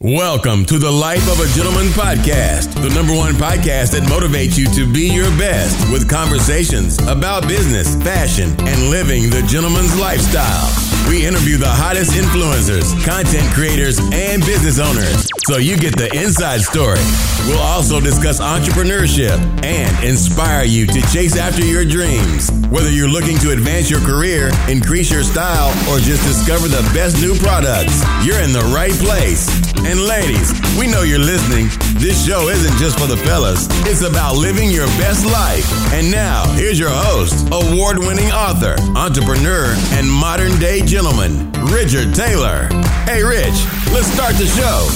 Welcome to the Life of a Gentleman podcast, the number one podcast that motivates you to be your best with conversations about business, fashion, and living the gentleman's lifestyle. We interview the hottest influencers, content creators, and business owners so you get the inside story. We'll also discuss entrepreneurship and inspire you to chase after your dreams. Whether you're looking to advance your career, increase your style, or just discover the best new products, you're in the right place. And ladies, we know you're listening. This show isn't just for the fellas, it's about living your best life. And now, here's your host, award winning author, entrepreneur, and modern day gentleman, Richard Taylor. Hey, Rich, let's start the show.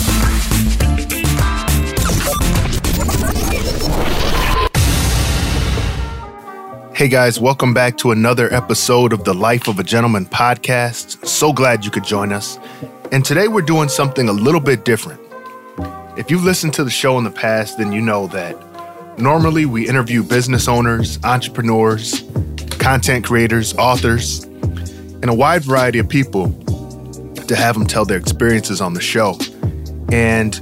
Hey guys, welcome back to another episode of the Life of a Gentleman podcast. So glad you could join us. And today we're doing something a little bit different. If you've listened to the show in the past, then you know that normally we interview business owners, entrepreneurs, content creators, authors, and a wide variety of people to have them tell their experiences on the show. And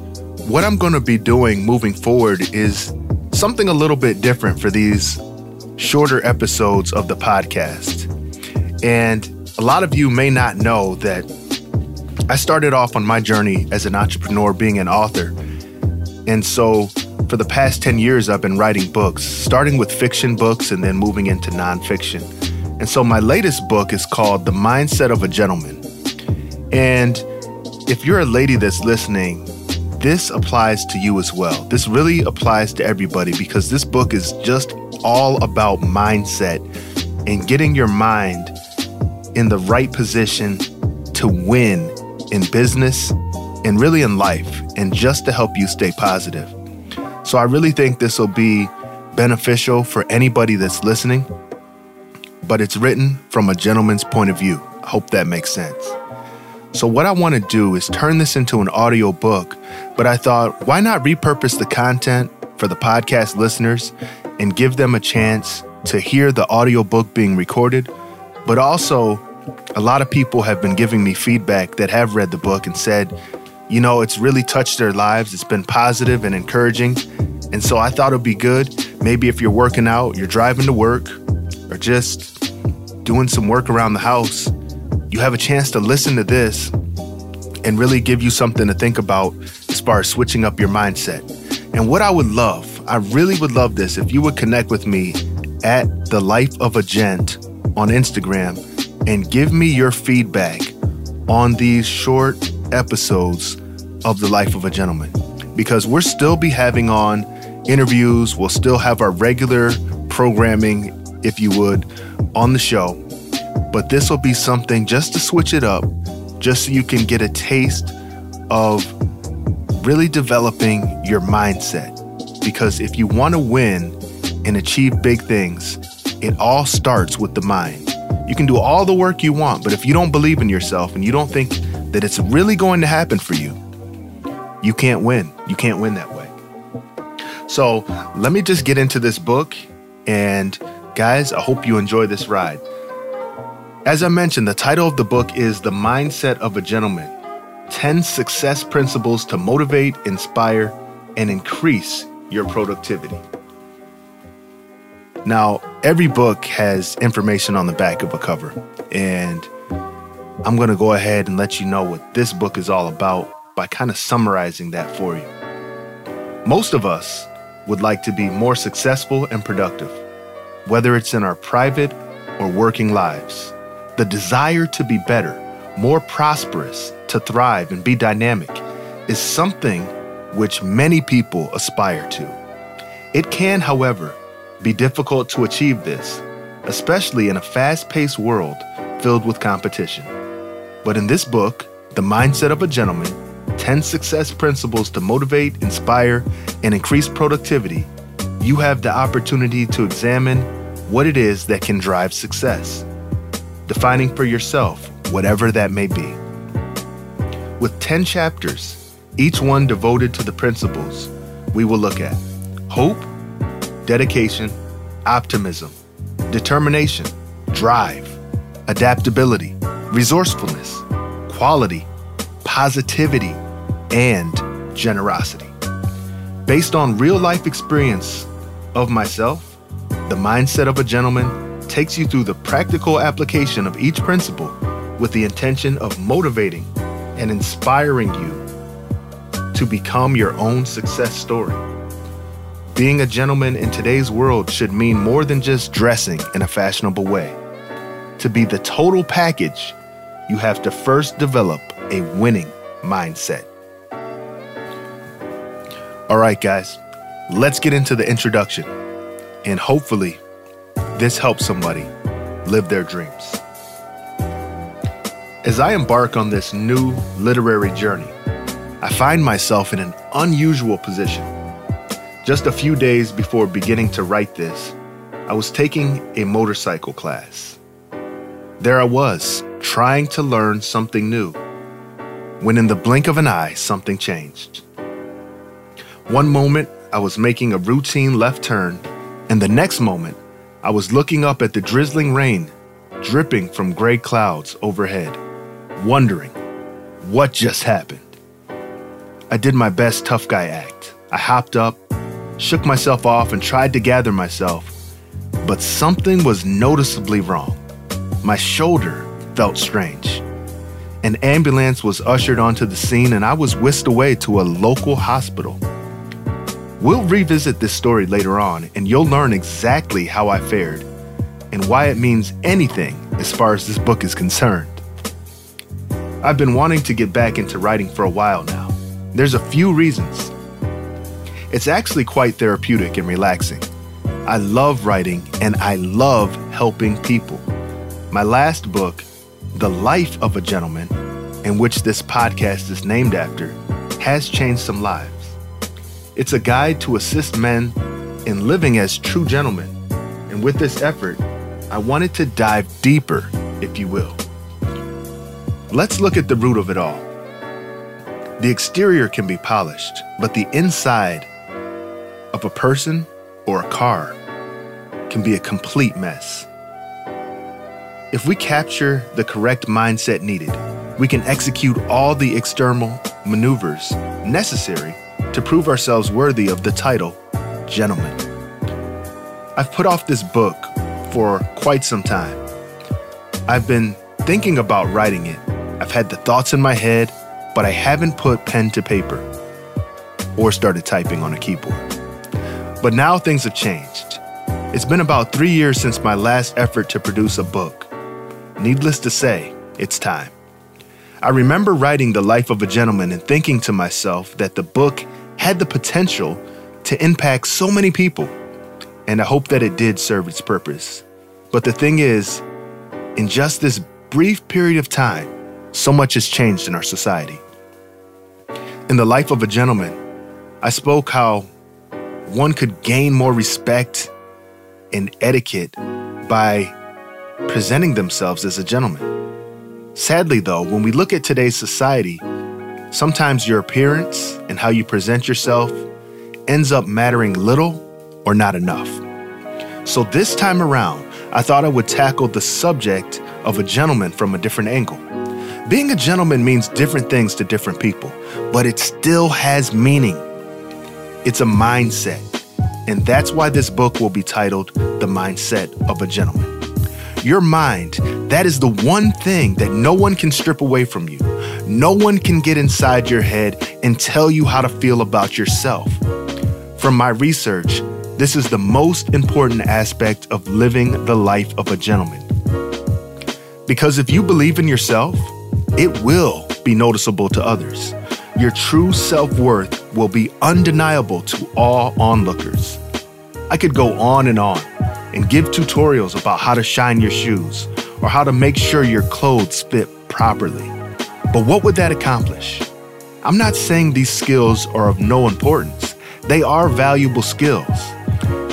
what I'm going to be doing moving forward is something a little bit different for these shorter episodes of the podcast. And a lot of you may not know that I started off on my journey as an entrepreneur being an author. And so for the past 10 years, I've been writing books, starting with fiction books and then moving into nonfiction. And so my latest book is called The Mindset of a Gentleman. And if you're a lady that's listening, this applies to you as well. This really applies to everybody because this book is just all about mindset and getting your mind in the right position to win in business and really in life, and just to help you stay positive. So, I really think this will be beneficial for anybody that's listening, but it's written from a gentleman's point of view. I hope that makes sense. So, what I want to do is turn this into an audio book, but I thought, why not repurpose the content for the podcast listeners and give them a chance to hear the audio book being recorded, but also a lot of people have been giving me feedback that have read the book and said, you know, it's really touched their lives. It's been positive and encouraging. And so I thought it'd be good. Maybe if you're working out, you're driving to work, or just doing some work around the house, you have a chance to listen to this and really give you something to think about as far as switching up your mindset. And what I would love, I really would love this if you would connect with me at the life of a gent on Instagram and give me your feedback on these short episodes of the life of a gentleman because we'll still be having on interviews we'll still have our regular programming if you would on the show but this will be something just to switch it up just so you can get a taste of really developing your mindset because if you want to win and achieve big things it all starts with the mind you can do all the work you want, but if you don't believe in yourself and you don't think that it's really going to happen for you, you can't win. You can't win that way. So let me just get into this book. And guys, I hope you enjoy this ride. As I mentioned, the title of the book is The Mindset of a Gentleman 10 Success Principles to Motivate, Inspire, and Increase Your Productivity. Now, every book has information on the back of a cover, and I'm going to go ahead and let you know what this book is all about by kind of summarizing that for you. Most of us would like to be more successful and productive, whether it's in our private or working lives. The desire to be better, more prosperous, to thrive and be dynamic is something which many people aspire to. It can, however, be difficult to achieve this, especially in a fast paced world filled with competition. But in this book, The Mindset of a Gentleman 10 Success Principles to Motivate, Inspire, and Increase Productivity, you have the opportunity to examine what it is that can drive success, defining for yourself whatever that may be. With 10 chapters, each one devoted to the principles we will look at hope, dedication, optimism, determination, drive, adaptability, resourcefulness, quality, positivity, and generosity. Based on real life experience of myself, the mindset of a gentleman takes you through the practical application of each principle with the intention of motivating and inspiring you to become your own success story. Being a gentleman in today's world should mean more than just dressing in a fashionable way. To be the total package, you have to first develop a winning mindset. All right, guys, let's get into the introduction. And hopefully, this helps somebody live their dreams. As I embark on this new literary journey, I find myself in an unusual position. Just a few days before beginning to write this, I was taking a motorcycle class. There I was, trying to learn something new, when in the blink of an eye, something changed. One moment, I was making a routine left turn, and the next moment, I was looking up at the drizzling rain dripping from gray clouds overhead wondering what just happened. I did my best tough guy act. I hopped up, shook myself off, and tried to gather myself. But something was noticeably wrong. My shoulder felt strange. An ambulance was ushered onto the scene, and I was whisked away to a local hospital. We'll revisit this story later on, and you'll learn exactly how I fared and why it means anything as far as this book is concerned. I've been wanting to get back into writing for a while now. There's a few reasons. It's actually quite therapeutic and relaxing. I love writing and I love helping people. My last book, The Life of a Gentleman, in which this podcast is named after, has changed some lives. It's a guide to assist men in living as true gentlemen. And with this effort, I wanted to dive deeper, if you will. Let's look at the root of it all. The exterior can be polished, but the inside of a person or a car can be a complete mess. If we capture the correct mindset needed, we can execute all the external maneuvers necessary to prove ourselves worthy of the title gentleman. I've put off this book for quite some time. I've been thinking about writing it I've had the thoughts in my head, but I haven't put pen to paper or started typing on a keyboard. But now things have changed. It's been about three years since my last effort to produce a book. Needless to say, it's time. I remember writing The Life of a Gentleman and thinking to myself that the book had the potential to impact so many people, and I hope that it did serve its purpose. But the thing is, in just this brief period of time, so much has changed in our society. In the life of a gentleman, I spoke how one could gain more respect and etiquette by presenting themselves as a gentleman. Sadly, though, when we look at today's society, sometimes your appearance and how you present yourself ends up mattering little or not enough. So, this time around, I thought I would tackle the subject of a gentleman from a different angle. Being a gentleman means different things to different people, but it still has meaning. It's a mindset. And that's why this book will be titled The Mindset of a Gentleman. Your mind, that is the one thing that no one can strip away from you. No one can get inside your head and tell you how to feel about yourself. From my research, this is the most important aspect of living the life of a gentleman. Because if you believe in yourself, it will be noticeable to others. Your true self worth will be undeniable to all onlookers. I could go on and on and give tutorials about how to shine your shoes or how to make sure your clothes fit properly. But what would that accomplish? I'm not saying these skills are of no importance. They are valuable skills.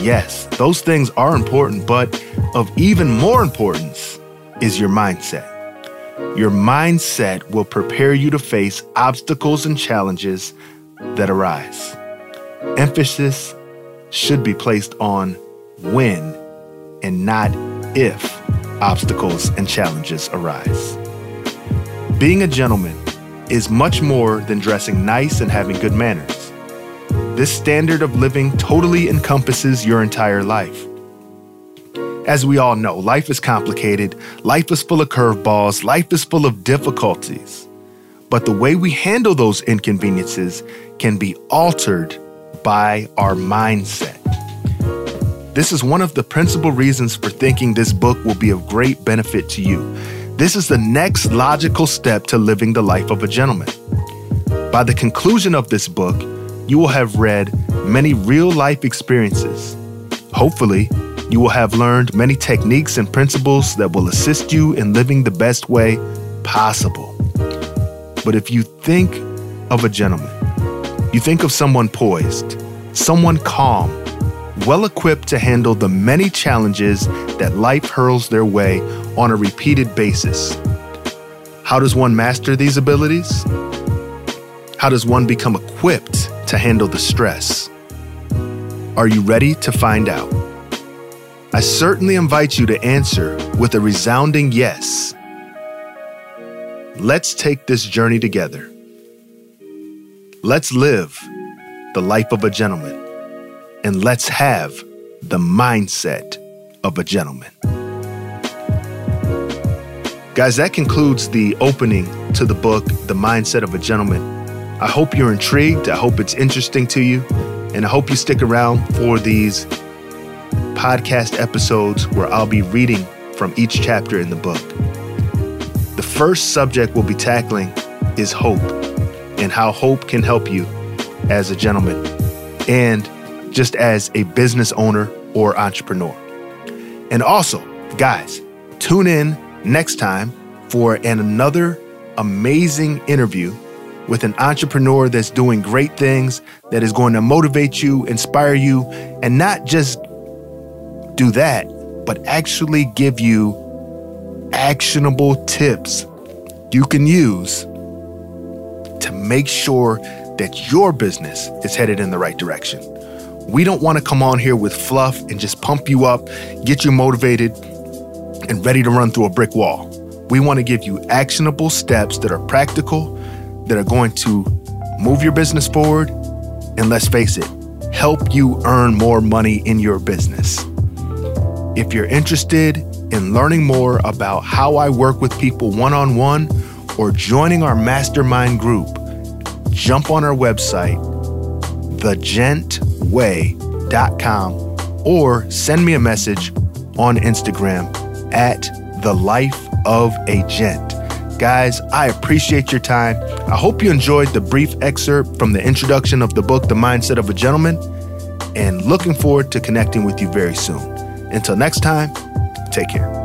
Yes, those things are important, but of even more importance is your mindset. Your mindset will prepare you to face obstacles and challenges that arise. Emphasis should be placed on when and not if obstacles and challenges arise. Being a gentleman is much more than dressing nice and having good manners. This standard of living totally encompasses your entire life. As we all know, life is complicated, life is full of curveballs, life is full of difficulties. But the way we handle those inconveniences can be altered by our mindset. This is one of the principal reasons for thinking this book will be of great benefit to you. This is the next logical step to living the life of a gentleman. By the conclusion of this book, you will have read many real life experiences. Hopefully, you will have learned many techniques and principles that will assist you in living the best way possible. But if you think of a gentleman, you think of someone poised, someone calm, well equipped to handle the many challenges that life hurls their way on a repeated basis. How does one master these abilities? How does one become equipped to handle the stress? Are you ready to find out? I certainly invite you to answer with a resounding yes. Let's take this journey together. Let's live the life of a gentleman and let's have the mindset of a gentleman. Guys, that concludes the opening to the book, The Mindset of a Gentleman. I hope you're intrigued. I hope it's interesting to you. And I hope you stick around for these podcast episodes where I'll be reading from each chapter in the book. The first subject we'll be tackling is hope and how hope can help you as a gentleman. And just as a business owner or entrepreneur. And also, guys, tune in next time for an another amazing interview with an entrepreneur that's doing great things that is going to motivate you, inspire you, and not just do that, but actually give you actionable tips you can use to make sure that your business is headed in the right direction. We don't want to come on here with fluff and just pump you up, get you motivated, and ready to run through a brick wall. We want to give you actionable steps that are practical, that are going to move your business forward, and let's face it, help you earn more money in your business. If you're interested in learning more about how I work with people one on one or joining our mastermind group, jump on our website, thegent way.com or send me a message on Instagram at the life of a gent. Guys, I appreciate your time. I hope you enjoyed the brief excerpt from the introduction of the book, The Mindset of a Gentleman, and looking forward to connecting with you very soon. Until next time, take care.